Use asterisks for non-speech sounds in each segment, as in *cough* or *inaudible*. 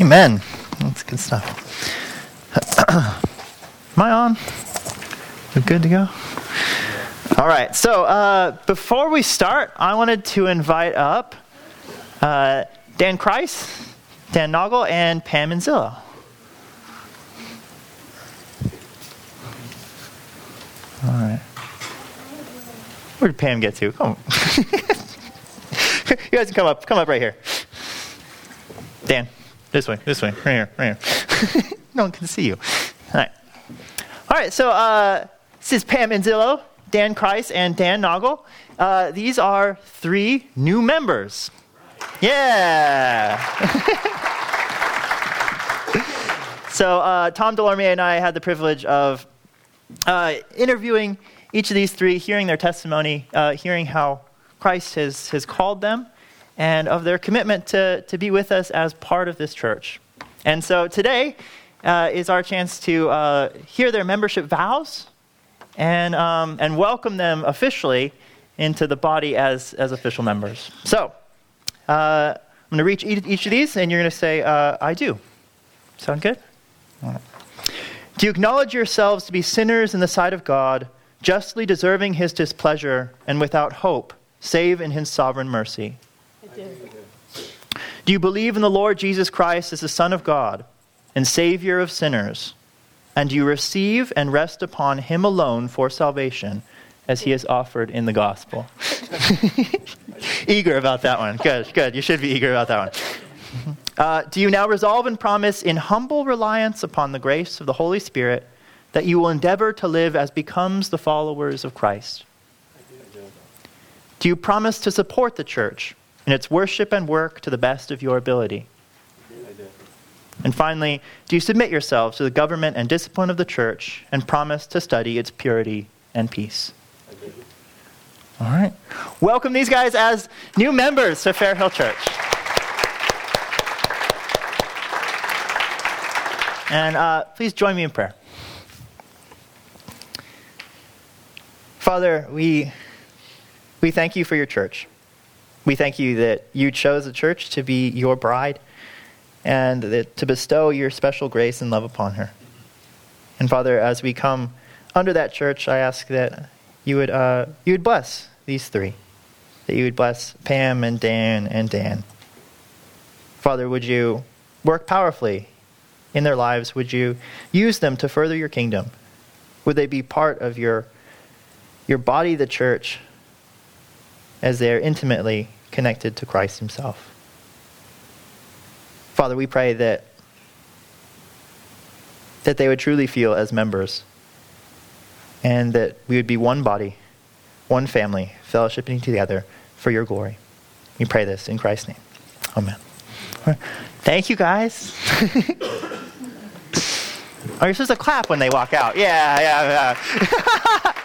Amen. That's good stuff. *clears throat* Am I on? We're good to go? All right. So uh, before we start, I wanted to invite up uh, Dan Kreis, Dan Noggle, and Pam Manzillo. All right. Where did Pam get to? Come *laughs* you guys can come up. Come up right here. Dan, this way, this way, right here, right here. *laughs* no one can see you. All right. All right, so uh, this is Pam Manzillo, Dan Kreis, and Dan Noggle. Uh, these are three new members. Yeah. *laughs* so uh, Tom Delormier and I had the privilege of uh, interviewing each of these three, hearing their testimony, uh, hearing how Christ has, has called them, and of their commitment to, to be with us as part of this church. And so today uh, is our chance to uh, hear their membership vows and, um, and welcome them officially into the body as, as official members. So uh, I'm going to reach each of these, and you're going to say, uh, I do. Sound good? Do you acknowledge yourselves to be sinners in the sight of God? justly deserving his displeasure and without hope, save in his sovereign mercy? Do. you believe in the Lord Jesus Christ as the Son of God and Savior of sinners? And do you receive and rest upon him alone for salvation as he is offered in the gospel? *laughs* eager about that one. Good, good. You should be eager about that one. Uh, do you now resolve and promise in humble reliance upon the grace of the Holy Spirit? that you will endeavor to live as becomes the followers of Christ? Do you promise to support the church in its worship and work to the best of your ability? And finally, do you submit yourselves to the government and discipline of the church and promise to study its purity and peace? All right. Welcome these guys as new members to Fair Hill Church. And uh, please join me in prayer. Father, we, we thank you for your church. We thank you that you chose the church to be your bride and that, to bestow your special grace and love upon her. And Father, as we come under that church, I ask that you would, uh, you would bless these three, that you would bless Pam and Dan and Dan. Father, would you work powerfully in their lives? Would you use them to further your kingdom? Would they be part of your your body, the church, as they are intimately connected to Christ Himself. Father, we pray that, that they would truly feel as members and that we would be one body, one family, fellowshipping together for your glory. We pray this in Christ's name. Amen. Thank you, guys. *laughs* Oh, are you supposed to clap when they walk out? Yeah, yeah, yeah. *laughs*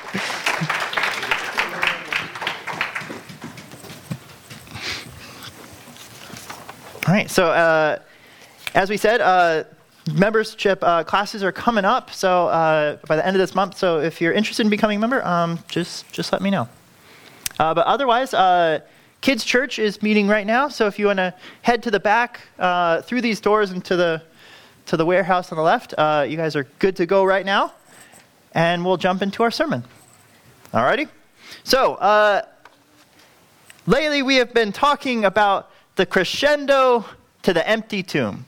All right, so uh, as we said, uh, membership uh, classes are coming up. So uh, by the end of this month, so if you're interested in becoming a member, um, just just let me know. Uh, but otherwise, uh, Kids Church is meeting right now. So if you want to head to the back through these doors into the to the warehouse on the left, you guys are good to go right now, and we'll jump into our sermon. Alrighty. So lately, we have been talking about the crescendo to the empty tomb.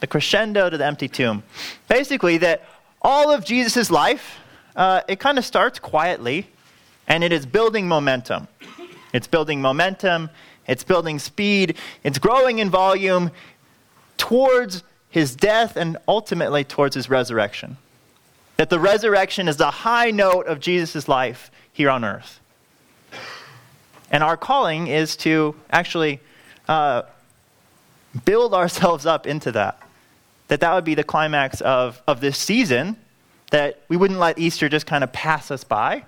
The crescendo to the empty tomb. Basically, that all of Jesus' life, uh, it kind of starts quietly and it is building momentum. It's building momentum, it's building speed, it's growing in volume towards his death and ultimately towards his resurrection. That the resurrection is the high note of Jesus' life here on earth. And our calling is to actually uh, build ourselves up into that. That that would be the climax of, of this season, that we wouldn't let Easter just kind of pass us by,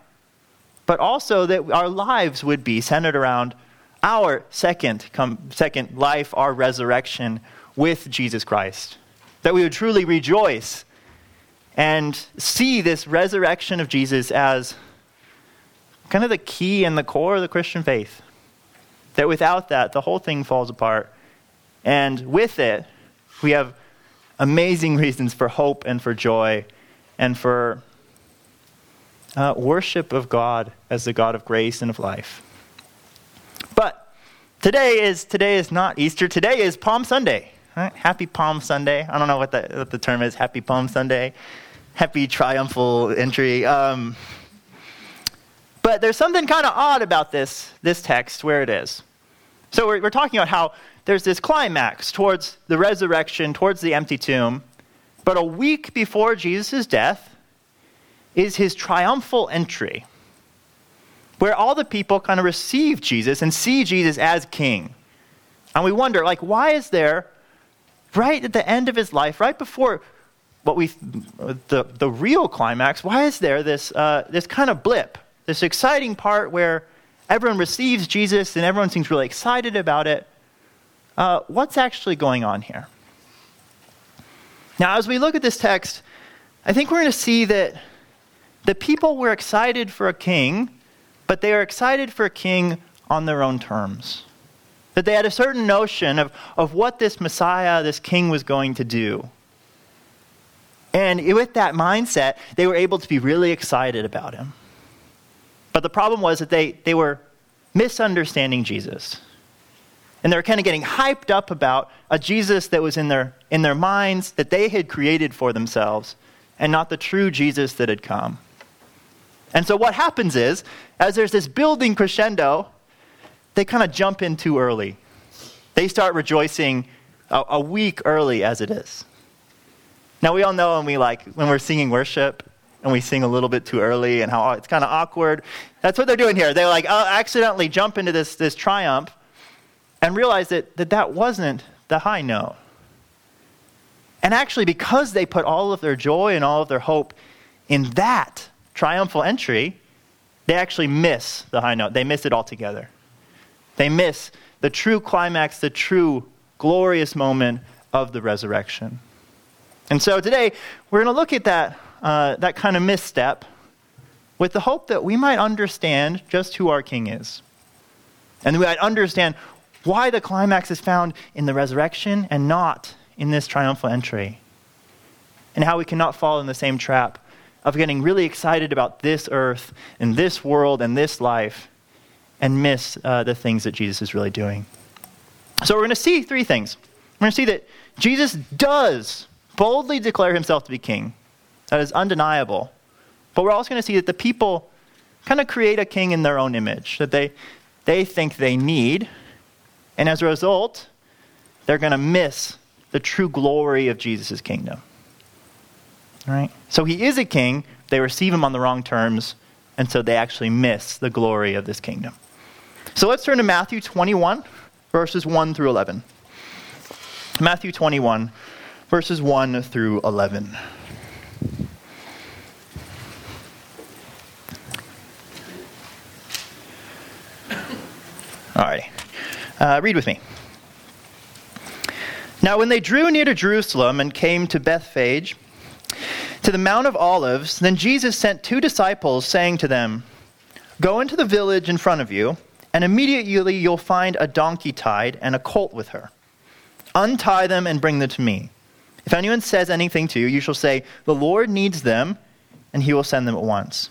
but also that our lives would be centered around our second, come, second life, our resurrection with Jesus Christ. That we would truly rejoice and see this resurrection of Jesus as kind of the key and the core of the Christian faith. That without that, the whole thing falls apart. And with it, we have amazing *laughs* reasons for hope and for joy and for uh, worship of God as the God of grace and of life. But today is, today is not Easter. Today is Palm Sunday. Right? Happy Palm Sunday. I don't know what the, what the term is. Happy Palm Sunday. Happy triumphal entry. Um, but there's something kind of odd about this, this text where it is. So we're, we're talking about how there's this climax towards the resurrection, towards the empty tomb. But a week before Jesus' death is his triumphal entry, where all the people kind of receive Jesus and see Jesus as king. And we wonder, like, why is there, right at the end of his life, right before what we, the, the real climax, why is there this, uh, this kind of blip, this exciting part where everyone receives Jesus and everyone seems really excited about it? uh, what's actually going on here? Now, as we look at this text, I think we're going to see that the people were excited for a king, but they are excited for a king on their own terms. That they had a certain notion of, of what this Messiah, this king, was going to do. And with that mindset, they were able to be really excited about him. But the problem was that they, they were misunderstanding Jesus. And they were kind of getting hyped up about a Jesus that was in their, in their minds that they had created for themselves and not the true Jesus that had come. And so what happens is, as there's this building crescendo, they kind of jump in too early. They start rejoicing a, a week early as it is. Now we all know when we like when we're singing worship and we sing a little bit too early and how it's kind of awkward. That's what they're doing here. They like uh, accidentally jump into this this triumph and realize that, that that wasn't the high note. And actually, because they put all of their joy and all of their hope in that triumphal entry, they actually miss the high note. They miss it altogether. They miss the true climax, the true glorious moment of the resurrection. And so today, we're going to look at that, uh, that kind of misstep with the hope that we might understand just who our King is. And we might understand why the climax is found in the resurrection and not in this triumphal entry. And how we cannot fall in the same trap of getting really excited about this earth and this world and this life and miss uh, the things that Jesus is really doing. So we're going to see three things. We're going to see that Jesus does boldly declare himself to be king. That is undeniable. But we're also going to see that the people kind of create a king in their own image, that they, they think they need, and as a result, they're going to miss the true glory of Jesus' kingdom. All right? So he is a king, they receive him on the wrong terms, and so they actually miss the glory of this kingdom. So let's turn to Matthew 21, verses 1 through 11. Matthew 21, verses 1 through 11. All right. Uh, read with me. Now, when they drew near to Jerusalem and came to Bethphage, to the Mount of Olives, then Jesus sent two disciples, saying to them, Go into the village in front of you, and immediately you'll find a donkey tied and a colt with her. Untie them and bring them to me. If anyone says anything to you, you shall say, The Lord needs them, and he will send them at once.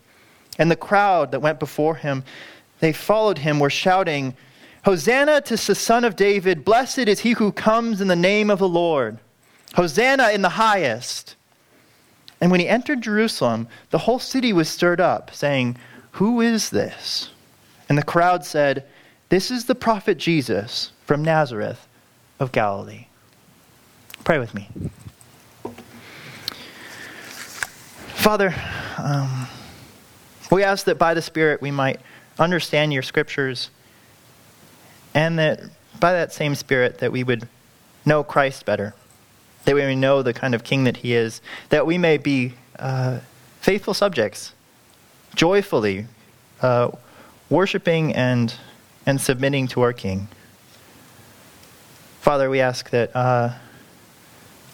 And the crowd that went before him, they followed him, were shouting, Hosanna to the Son of David. Blessed is he who comes in the name of the Lord. Hosanna in the highest. And when he entered Jerusalem, the whole city was stirred up, saying, Who is this? And the crowd said, This is the prophet Jesus from Nazareth of Galilee. Pray with me. Father, um, we ask that by the Spirit we might understand your scriptures and that by that same Spirit that we would know Christ better, that we may know the kind of king that he is, that we may be uh, faithful subjects, joyfully uh, worshiping and, and submitting to our king. Father, we ask that uh,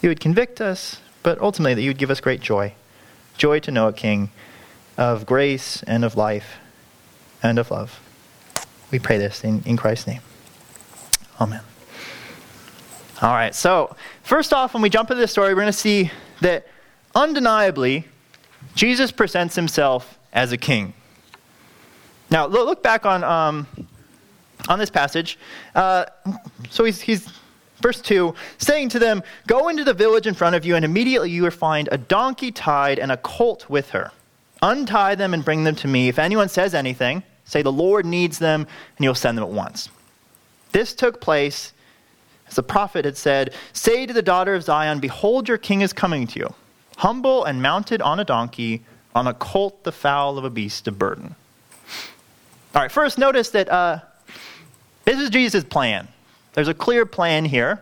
you would convict us, but ultimately that you would give us great joy joy to know a king of grace and of life and of love. We pray this in, in Christ's name. Amen. All right, so first off, when we jump into the story, we're going to see that undeniably, Jesus presents himself as a king. Now, look back on, um, on this passage. Uh, so he's, he's, verse 2, saying to them, Go into the village in front of you, and immediately you will find a donkey tied and a colt with her. Untie them and bring them to me. If anyone says anything, say, The Lord needs them, and you'll send them at once. This took place, as the prophet had said, Say to the daughter of Zion, Behold, your king is coming to you, humble and mounted on a donkey, on a colt, the fowl of a beast of burden. All right, first, notice that uh, this is Jesus' plan. There's a clear plan here.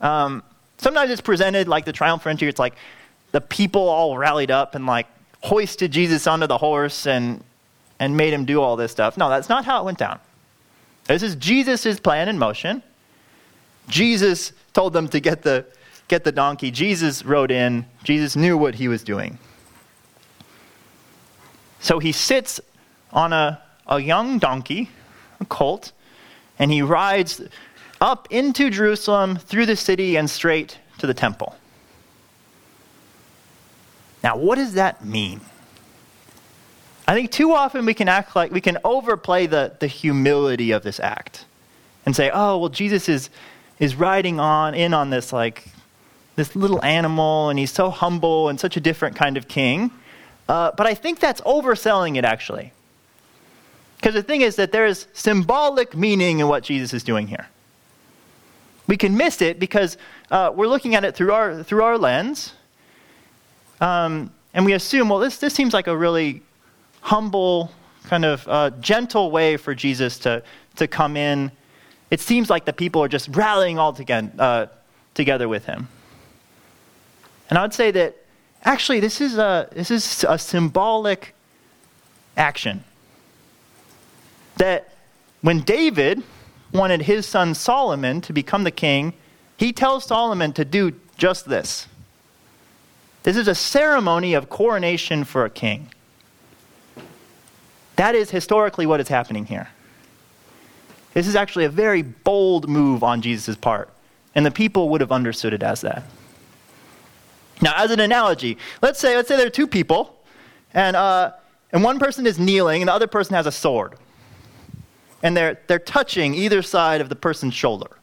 Um, sometimes it's presented like the triumphal entry. It's like the people all rallied up and like hoisted Jesus onto the horse and and made him do all this stuff. No, that's not how it went down. This is Jesus' plan in motion. Jesus told them to get the, get the donkey. Jesus rode in. Jesus knew what he was doing. So he sits on a, a young donkey, a colt, and he rides up into Jerusalem, through the city, and straight to the temple. Now, what does that mean? I think too often we can act like we can overplay the, the humility of this act and say, oh, well, Jesus is, is riding on in on this like this little animal and he's so humble and such a different kind of king. Uh, but I think that's overselling it actually. Because the thing is that there is symbolic meaning in what Jesus is doing here. We can miss it because uh, we're looking at it through our, through our lens. Um, and we assume, well, this, this seems like a really humble, kind of uh, gentle way for Jesus to, to come in. It seems like the people are just rallying all together, uh, together with him. And I would say that actually this is a, this is a symbolic action. That when David wanted his son Solomon to become the king, he tells Solomon to do just this. This is a ceremony of coronation for a king. That is historically what is happening here. This is actually a very bold move on Jesus' part, and the people would have understood it as that. Now, as an analogy, let's say, let's say there are two people, and, uh, and one person is kneeling, and the other person has a sword. And they're, they're touching either side of the person's shoulder.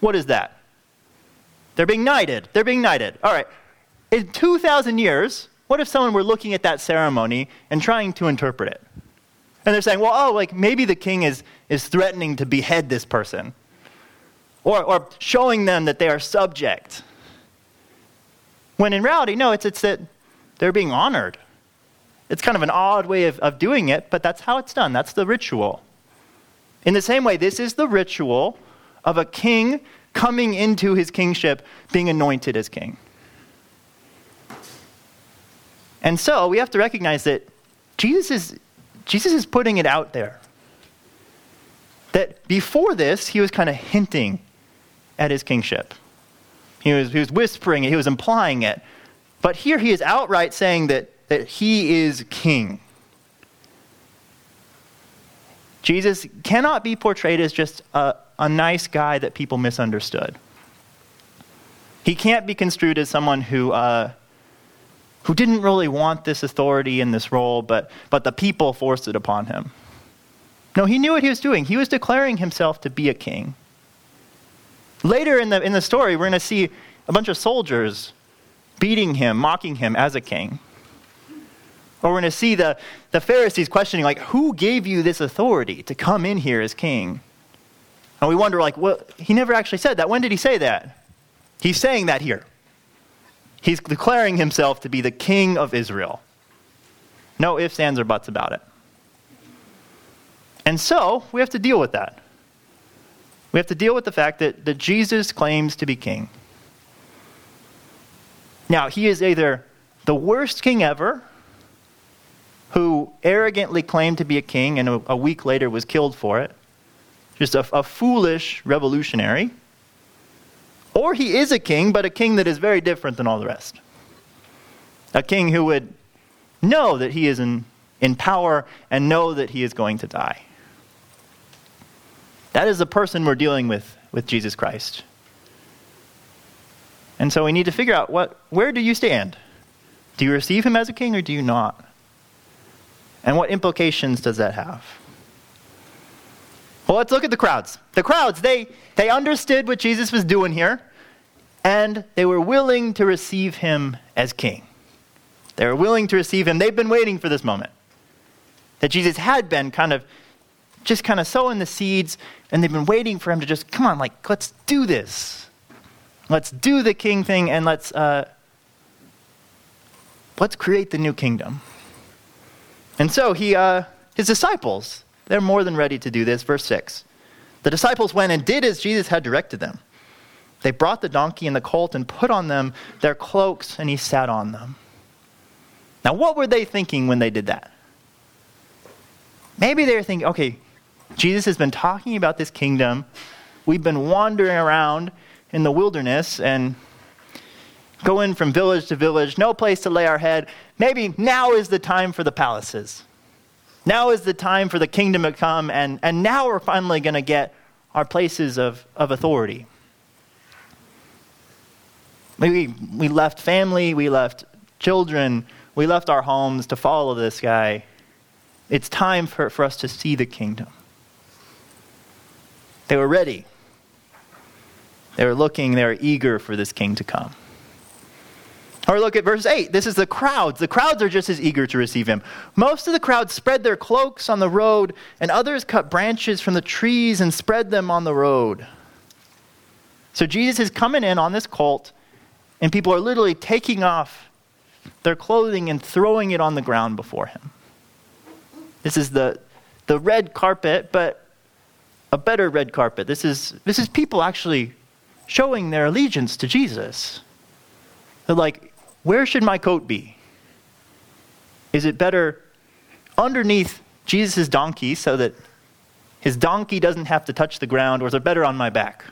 What is that? They're being knighted. They're being knighted. All right. In 2,000 years, what if someone were looking at that ceremony and trying to interpret it? And they're saying, well, oh, like maybe the king is, is threatening to behead this person. Or, or showing them that they are subject. When in reality, no, it's, it's that they're being honored. It's kind of an odd way of, of doing it, but that's how it's done. That's the ritual. In the same way, this is the ritual of a king coming into his kingship, being anointed as king. And so we have to recognize that Jesus is, Jesus is putting it out there. That before this, he was kind of hinting at his kingship. He was, he was whispering it, he was implying it. But here he is outright saying that, that he is king. Jesus cannot be portrayed as just a, a nice guy that people misunderstood. He can't be construed as someone who uh, who didn't really want this authority and this role, but, but the people forced it upon him. No, he knew what he was doing. He was declaring himself to be a king. Later in the, in the story, we're going to see a bunch of soldiers beating him, mocking him as a king. Or we're going to see the, the Pharisees questioning, like, who gave you this authority to come in here as king? And we wonder, like, well, he never actually said that. When did he say that? He's saying that here. He's declaring himself to be the king of Israel. No ifs, ands, or buts about it. And so we have to deal with that. We have to deal with the fact that, that Jesus claims to be king. Now, he is either the worst king ever, who arrogantly claimed to be a king and a, a week later was killed for it, just a, a foolish revolutionary, or he is a king, but a king that is very different than all the rest. A king who would know that he is in, in power and know that he is going to die. That is the person we're dealing with with Jesus Christ. And so we need to figure out what, where do you stand? Do you receive him as a king or do you not? And what implications does that have? Well, let's look at the crowds. The crowds, they, they understood what Jesus was doing here, and they were willing to receive him as king. They were willing to receive him. They've been waiting for this moment. That Jesus had been kind of just kind of sowing the seeds, and they've been waiting for him to just, come on, like, let's do this. Let's do the king thing, and let's, uh, let's create the new kingdom. And so he, uh, his disciples, they're more than ready to do this. Verse 6. The disciples went and did as Jesus had directed them. They brought the donkey and the colt and put on them their cloaks, and he sat on them. Now, what were they thinking when they did that? Maybe they were thinking, okay, Jesus has been talking about this kingdom. We've been wandering around in the wilderness and going from village to village, no place to lay our head. Maybe now is the time for the palaces. Now is the time for the kingdom to come, and, and now we're finally going to get our places of, of authority. Maybe we left family, we left children, we left our homes to follow this guy. It's time for, for us to see the kingdom. They were ready. They were looking, they were eager for this king to come. Or look at verse 8. This is the crowds. The crowds are just as eager to receive him. Most of the crowd spread their cloaks on the road, and others cut branches from the trees and spread them on the road. So Jesus is coming in on this colt, and people are literally taking off their clothing and throwing it on the ground before him. This is the, the red carpet, but a better red carpet. This is, this is people actually showing their allegiance to Jesus. They're like, where should my coat be? Is it better underneath Jesus' donkey so that his donkey doesn't have to touch the ground, or is it better on my back?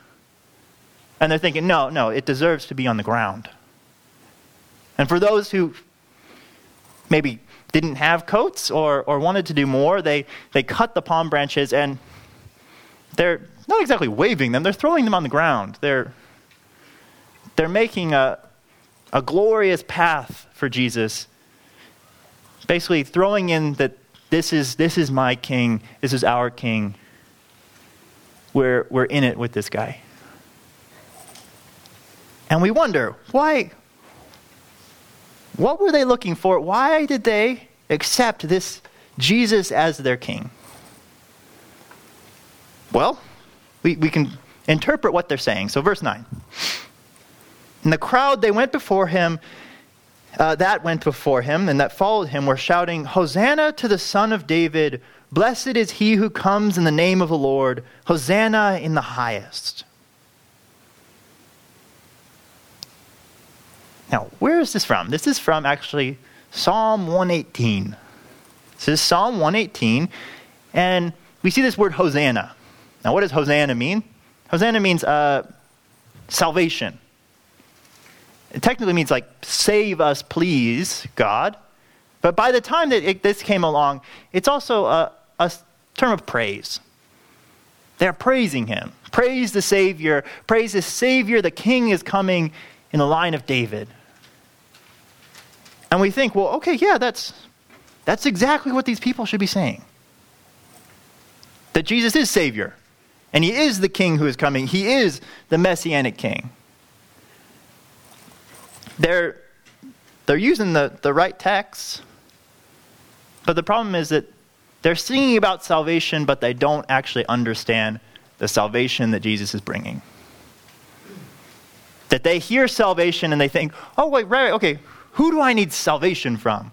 And they're thinking, no, no, it deserves to be on the ground. And for those who maybe didn't have coats or, or wanted to do more, they, they cut the palm branches and they're not exactly waving them, they're throwing them on the ground. They're, they're making a, a glorious path for Jesus, basically throwing in that this is, this is my king, this is our king. We're, we're in it with this guy. And we wonder, why? What were they looking for? Why did they accept this Jesus as their king? Well, we, we can interpret what they're saying. So, verse 9. And the crowd, they went before him, uh, that went before him, and that followed him were shouting, Hosanna to the Son of David! Blessed is he who comes in the name of the Lord! Hosanna in the highest! Now, where is this from? This is from actually Psalm 118. This is Psalm 118, and we see this word Hosanna. Now, what does Hosanna mean? Hosanna means uh, salvation. It technically means like, save us, please, God. But by the time that it, this came along, it's also a, a term of praise. They're praising him. Praise the Savior. Praise the Savior. The King is coming in the line of David. And we think, well, okay, yeah, that's, that's exactly what these people should be saying. That Jesus is Savior. And he is the king who is coming. He is the messianic king. They're, they're using the, the right text, but the problem is that they're singing about salvation, but they don't actually understand the salvation that Jesus is bringing. That they hear salvation and they think, oh, wait, right, okay, who do I need salvation from?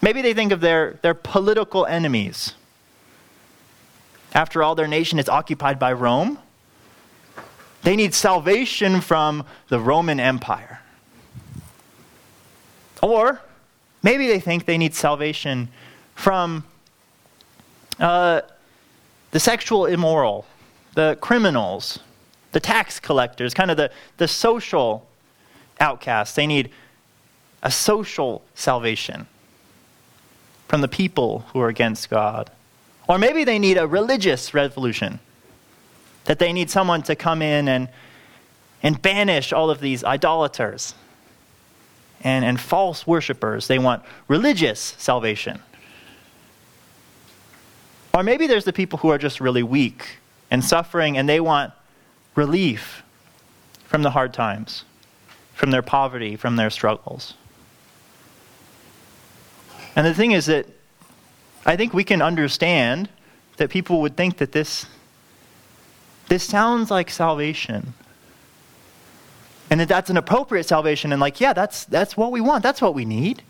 Maybe they think of their, their political enemies after all, their nation is occupied by Rome. They need salvation from the Roman Empire. Or maybe they think they need salvation from uh, the sexual immoral, the criminals, the tax collectors, kind of the, the social outcasts. They need a social salvation from the people who are against God. Or maybe they need a religious revolution, that they need someone to come in and, and banish all of these idolaters and, and false worshippers. They want religious salvation. Or maybe there's the people who are just really weak and suffering, and they want relief from the hard times, from their poverty, from their struggles. And the thing is that I think we can understand that people would think that this, this sounds like salvation. And that that's an appropriate salvation, and like, yeah, that's, that's what we want, that's what we need.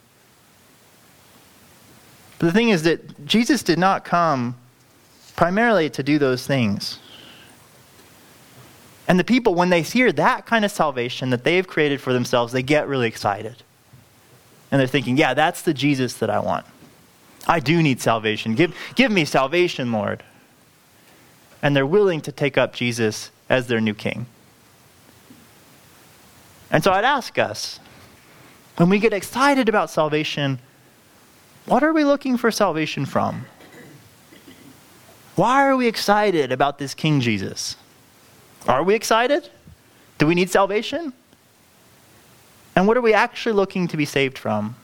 But the thing is that Jesus did not come primarily to do those things. And the people, when they hear that kind of salvation that they've created for themselves, they get really excited. And they're thinking, yeah, that's the Jesus that I want. I do need salvation. Give, give me salvation, Lord. And they're willing to take up Jesus as their new king. And so I'd ask us when we get excited about salvation, what are we looking for salvation from? Why are we excited about this King Jesus? Are we excited? Do we need salvation? And what are we actually looking to be saved from?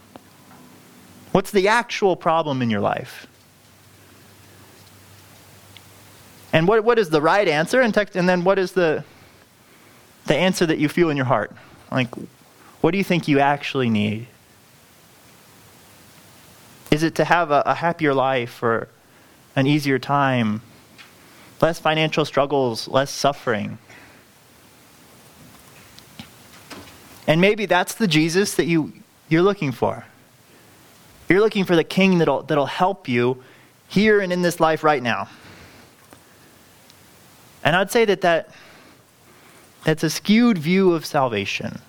What's the actual problem in your life? And what, what is the right answer? And, text, and then what is the, the answer that you feel in your heart? Like, what do you think you actually need? Is it to have a, a happier life or an easier time, less financial struggles, less suffering? And maybe that's the Jesus that you, you're looking for. You're looking for the king that'll, that'll help you here and in this life right now. And I'd say that, that that's a skewed view of salvation.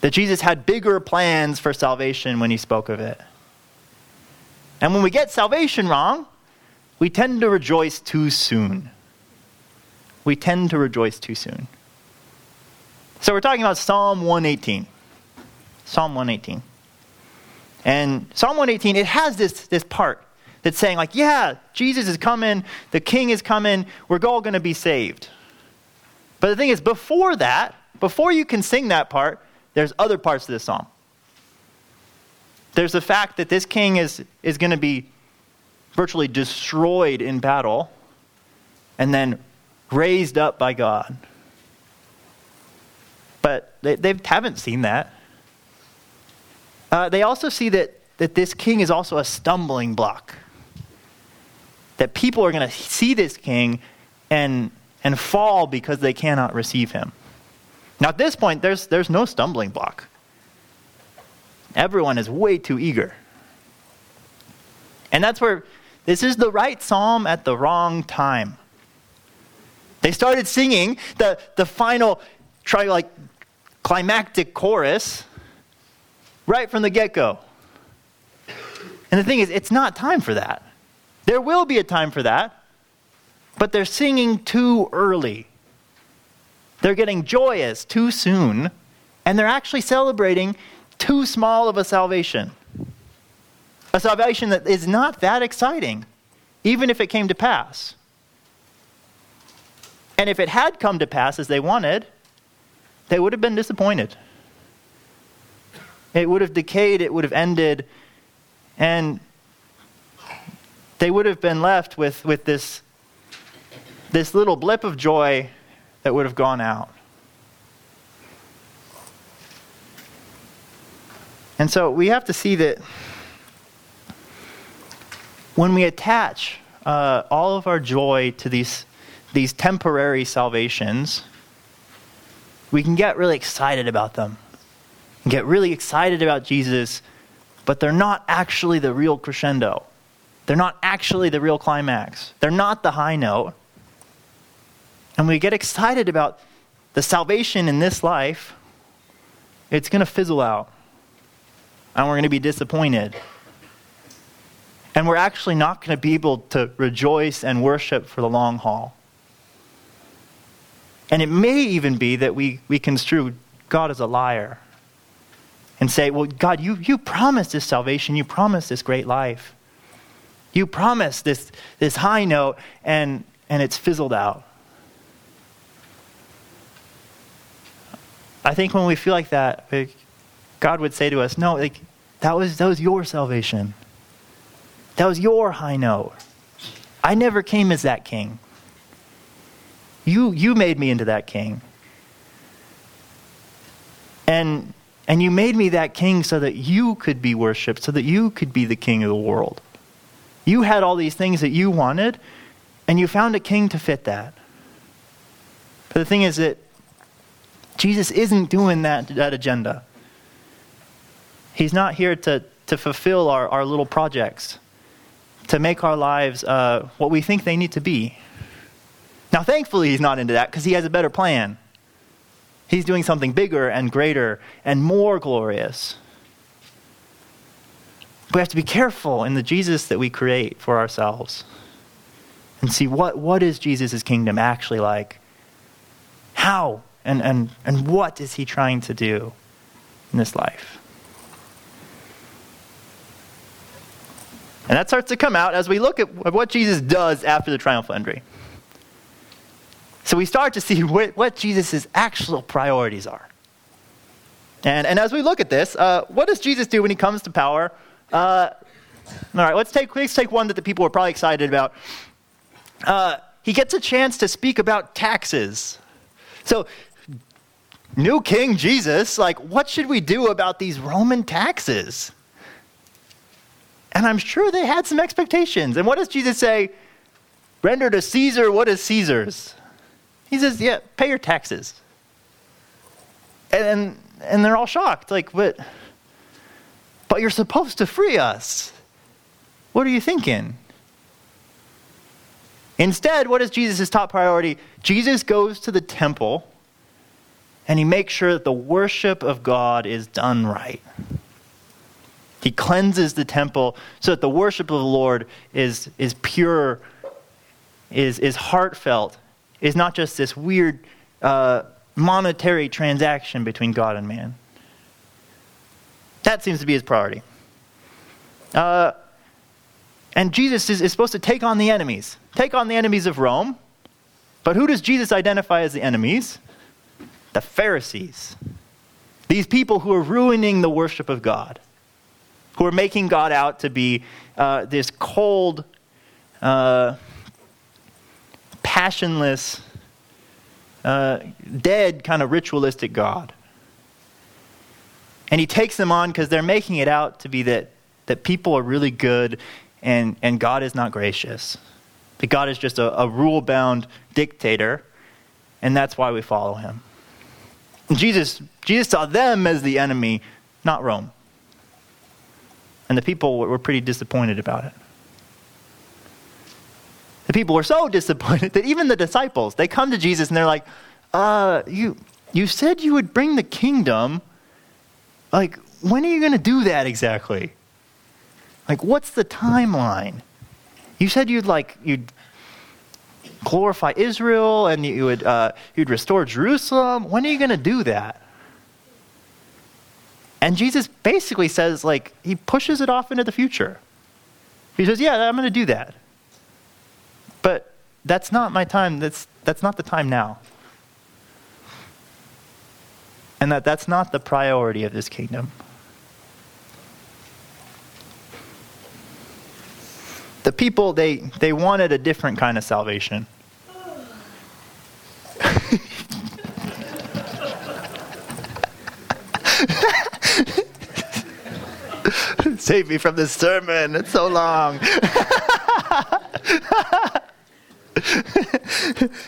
That Jesus had bigger plans for salvation when he spoke of it. And when we get salvation wrong, we tend to rejoice too soon. We tend to rejoice too soon. So we're talking about Psalm 118. Psalm 118. And Psalm 118, it has this, this part that's saying, like, yeah, Jesus is coming, the king is coming, we're all going to be saved. But the thing is, before that, before you can sing that part, there's other parts of the psalm. There's the fact that this king is, is going to be virtually destroyed in battle and then raised up by God. But they, they haven't seen that. Uh, they also see that, that this king is also a stumbling block. That people are going to see this king and, and fall because they cannot receive him. Now, at this point, there's, there's no stumbling block. Everyone is way too eager. And that's where this is the right psalm at the wrong time. They started singing the, the final try like climactic chorus right from the get go. And the thing is, it's not time for that. There will be a time for that, but they're singing too early. They're getting joyous too soon, and they're actually celebrating too small of a salvation. A salvation that is not that exciting, even if it came to pass. And if it had come to pass as they wanted, they would have been disappointed. It would have decayed, it would have ended, and they would have been left with, with this, this little blip of joy that would have gone out. And so we have to see that when we attach uh, all of our joy to these, these temporary salvations, we can get really excited about them and get really excited about Jesus, but they're not actually the real crescendo. They're not actually the real climax. They're not the high note. And we get excited about the salvation in this life, it's going to fizzle out. and we're going to be disappointed. And we're actually not going to be able to rejoice and worship for the long haul. And it may even be that we, we construe God as a liar and say, Well, God, you, you promised this salvation, you promised this great life. You promised this, this high note, and, and it's fizzled out. I think when we feel like that, God would say to us, No, like, that, was, that was your salvation. That was your high note. I never came as that king. You, you made me into that king. And, and you made me that king so that you could be worshiped, so that you could be the king of the world. You had all these things that you wanted, and you found a king to fit that. But the thing is that Jesus isn't doing that, that agenda. He's not here to, to fulfill our, our little projects, to make our lives uh, what we think they need to be. Now, thankfully, he's not into that because he has a better plan. He's doing something bigger and greater and more glorious. We have to be careful in the Jesus that we create for ourselves and see what, what is Jesus' kingdom actually like? How and, and, and what is he trying to do in this life? And that starts to come out as we look at what Jesus does after the triumphal entry. So we start to see *laughs* what, what Jesus' actual priorities are. And, and as we look at this, uh, what does Jesus do when he comes to power? Uh, all right, let's take, let's take one that the people were probably excited about. Uh, he gets a chance to speak about taxes. So, new King Jesus, like, what should we do about these Roman taxes? And I'm sure they had some expectations. And what does Jesus say? Render to Caesar what is Caesar's. He says, yeah, pay your taxes. And, and they're all shocked. Like, but, but you're supposed to free us. What are you thinking? Instead, what is Jesus' top priority? Jesus goes to the temple and he makes sure that the worship of God is done right. He cleanses the temple so that the worship of the Lord is, is pure, is, is heartfelt, is not just this weird uh, monetary transaction between God and man. That seems to be his priority. Uh, and Jesus is, is supposed to take on the enemies, take on the enemies of Rome. But who does Jesus identify as the enemies? The Pharisees. These people who are ruining the worship of God who are making God out to be uh, this cold, uh, passionless, uh, dead kind of ritualistic God. And he takes them on because they're making it out to be that, that people are really good and, and God is not gracious. That God is just a, a rule bound dictator, and that's why we follow him. Jesus, Jesus saw them as the enemy, not Rome. And the people were pretty disappointed about it. The people were so *laughs* disappointed that even the disciples, they come to Jesus and they're like, uh, you, you said you would bring the kingdom. Like, when are you going to do that exactly? Like, what's the timeline? You said you'd like, you'd glorify Israel and you would, uh, you'd restore Jerusalem. When are you going to do that? And Jesus basically says, like, he pushes it off into the future. He says, Yeah, I'm going to do that. But that's not my time. That's, that's not the time now. And that that's not the priority of this kingdom. The people, they, they wanted a different kind of salvation. *laughs* Save me from this sermon. It's so long. *laughs*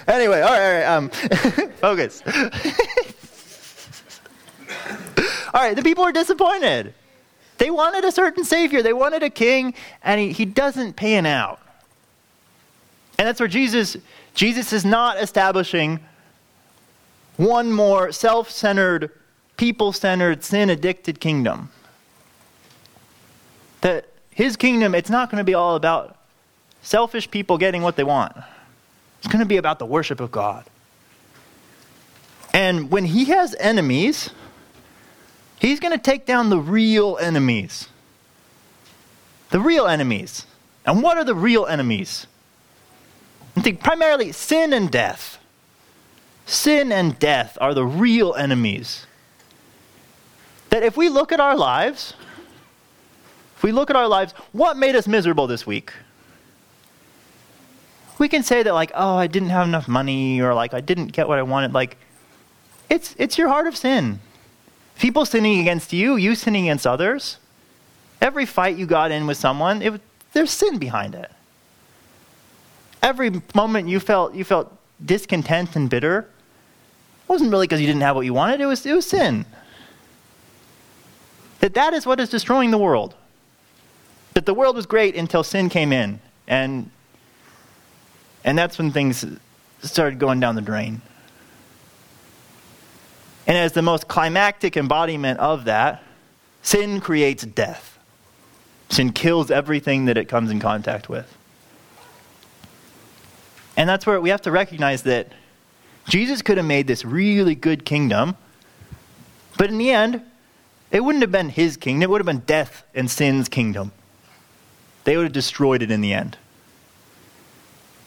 anyway, all right, all right um, *laughs* focus. All right, the people are disappointed. They wanted a certain savior, they wanted a king, and he, he doesn't pan out. And that's where Jesus, Jesus is not establishing one more self centered, people centered, sin addicted kingdom. That his kingdom, it's not going to be all about selfish people getting what they want. It's going to be about the worship of God. And when he has enemies, he's going to take down the real enemies. The real enemies. And what are the real enemies? I think primarily sin and death. Sin and death are the real enemies. That if we look at our lives, if we look at our lives, what made us miserable this week? We can say that, like, oh, I didn't have enough money, or like, I didn't get what I wanted. Like, it's, it's your heart of sin. People sinning against you, you sinning against others. Every fight you got in with someone, it, there's sin behind it. Every moment you felt, you felt discontent and bitter wasn't really because you didn't have what you wanted, it was, it was sin. That that is what is destroying the world. That the world was great until sin came in. And, and that's when things started going down the drain. And as the most climactic embodiment of that, sin creates death. Sin kills everything that it comes in contact with. And that's where we have to recognize that Jesus could have made this really good kingdom, but in the end, it wouldn't have been his kingdom. It would have been death and sin's kingdom. They would have destroyed it in the end.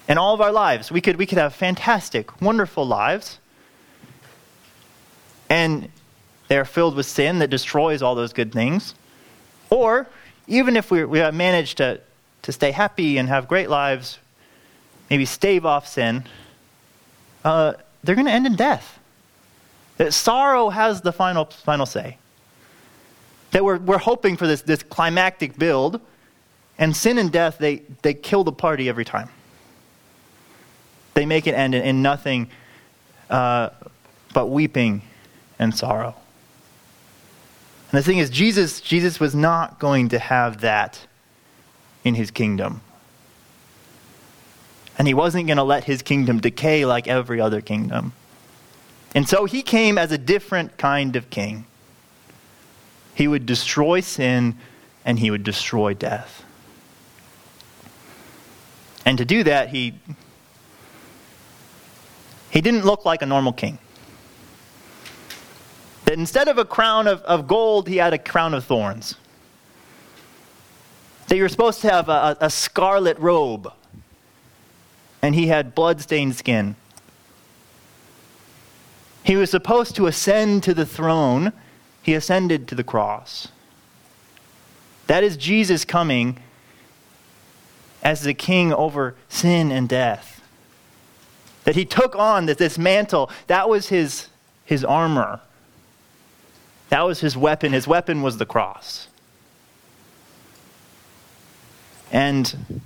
In all of our lives, we could, we could have fantastic, wonderful lives, and they're filled with sin that destroys all those good things. Or even if we, we have managed to, to stay happy and have great lives, maybe stave off sin, uh, they're going to end in death. That sorrow has the final, final say. That we're, we're hoping for this, this climactic build, and sin and death, they, they kill the party every time. They make it end in, in nothing uh, but weeping and sorrow. And the thing is, Jesus, Jesus was not going to have that in his kingdom. And he wasn't going to let his kingdom decay like every other kingdom. And so he came as a different kind of king. He would destroy sin and he would destroy death. And to do that, he, he didn't look like a normal king. That instead of a crown of, of gold, he had a crown of thorns. That you're supposed to have a, a scarlet robe, and he had blood-stained skin. He was supposed to ascend to the throne. He ascended to the cross. That is Jesus coming as the king over sin and death. That he took on this, this mantle, that was his, his armor. That was his weapon. His weapon was the cross. And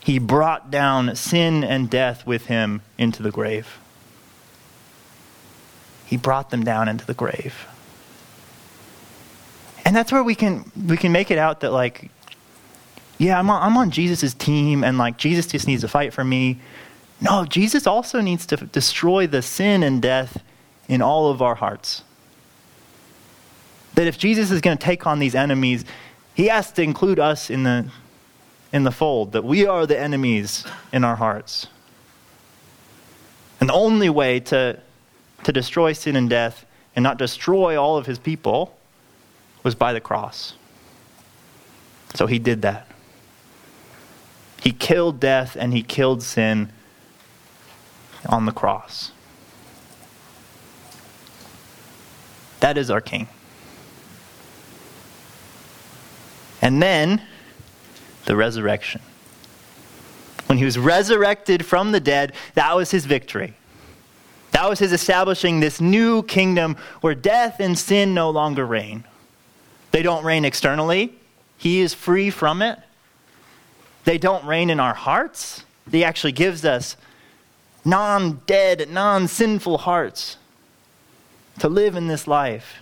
he brought down sin and death with him into the grave. He brought them down into the grave. And that's where we can we can make it out that like yeah, I'm on, I'm on Jesus' team and like Jesus just needs to fight for me. No, Jesus also needs to destroy the sin and death in all of our hearts. That if Jesus is going to take on these enemies, he has to include us in the, in the fold, that we are the enemies in our hearts. And the only way to, to destroy sin and death and not destroy all of his people was by the cross. So he did that. He killed death and he killed sin on the cross. That is our King. And then the resurrection. When he was resurrected from the dead, that was his victory. That was his establishing this new kingdom where death and sin no longer reign. They don't reign externally, he is free from it. They don't reign in our hearts. He actually gives us non dead, non sinful hearts to live in this life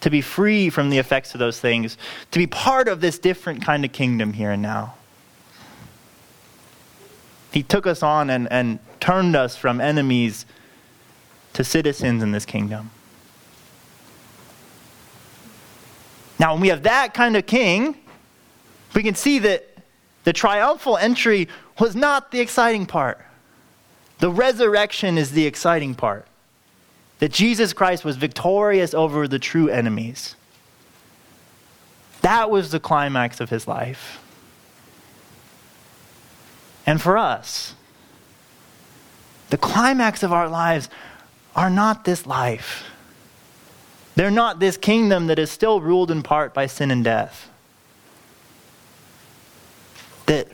to be free from the effects of those things, to be part of this different kind of kingdom here and now. He took us on and, and turned us from enemies to citizens in this kingdom. Now, when we have that kind of king, we can see that the triumphal entry was not the exciting part. The resurrection is the exciting part. That Jesus Christ was victorious over the true enemies. That was the climax of his life. And for us, the climax of our lives are not this life. They're not this kingdom that is still ruled in part by sin and death. That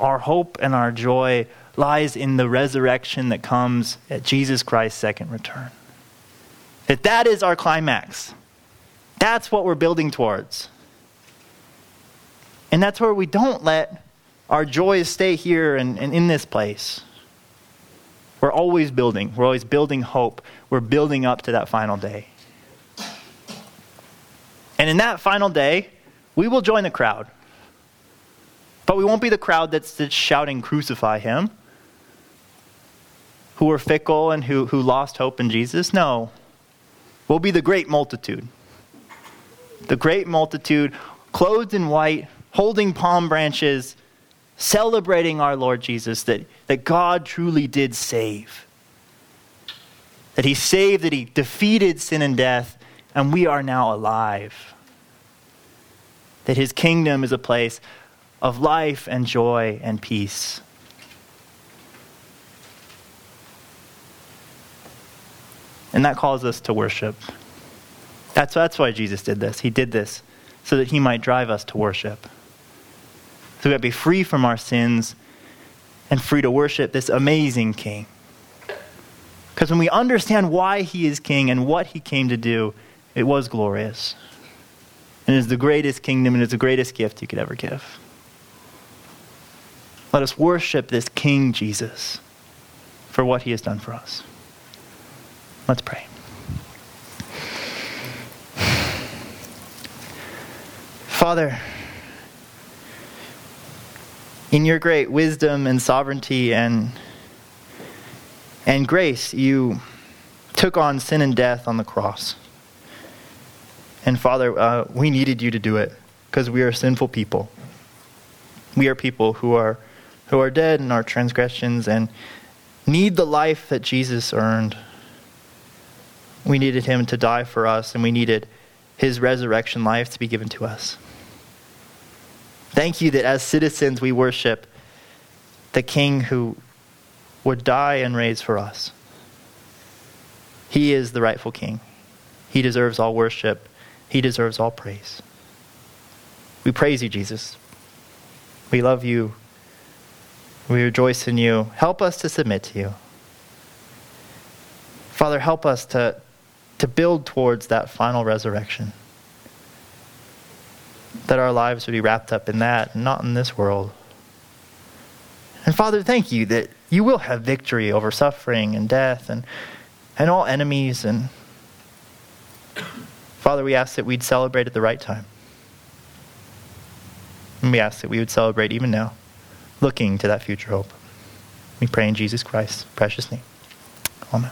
our hope and our joy lies in the resurrection that comes at Jesus Christ's second return. That that is our climax. That's what we're building towards. And that's where we don't let our joys stay here and, and in this place. We're always building. We're always building hope. We're building up to that final day. And in that final day, we will join the crowd. But we won't be the crowd that's, that's shouting, Crucify him, who were fickle and who, who lost hope in Jesus. No. We'll be the great multitude. The great multitude, clothed in white, holding palm branches, celebrating our Lord Jesus, that, that God truly did save. That he saved, that he defeated sin and death, and we are now alive. That his kingdom is a place of life and joy and peace. And that calls us to worship. That's, that's why Jesus did this. He did this so that he might drive us to worship so we might be free from our sins and free to worship this amazing King. Because when we understand why he is King and what he came to do, it was glorious. And it is the greatest kingdom and it's the greatest gift you could ever give. Let us worship this King Jesus for what he has done for us. Let's pray. Father, in your great wisdom and sovereignty and, and grace, you took on sin and death on the cross. And Father, uh, we needed you to do it because we are sinful people. We are people who are, who are dead in our transgressions and need the life that Jesus earned. We needed him to die for us, and we needed his resurrection life to be given to us. Thank you that as citizens we worship the King who would die and raise for us. He is the rightful King. He deserves all worship, He deserves all praise. We praise you, Jesus. We love you. We rejoice in you. Help us to submit to you. Father, help us to, to build towards that final resurrection that our lives would be wrapped up in that not in this world. And Father, thank you that you will have victory over suffering and death and, and all enemies. And Father, we ask that we'd celebrate at the right time. And we ask that we would celebrate even now, looking to that future hope. We pray in Jesus Christ's precious name. Amen.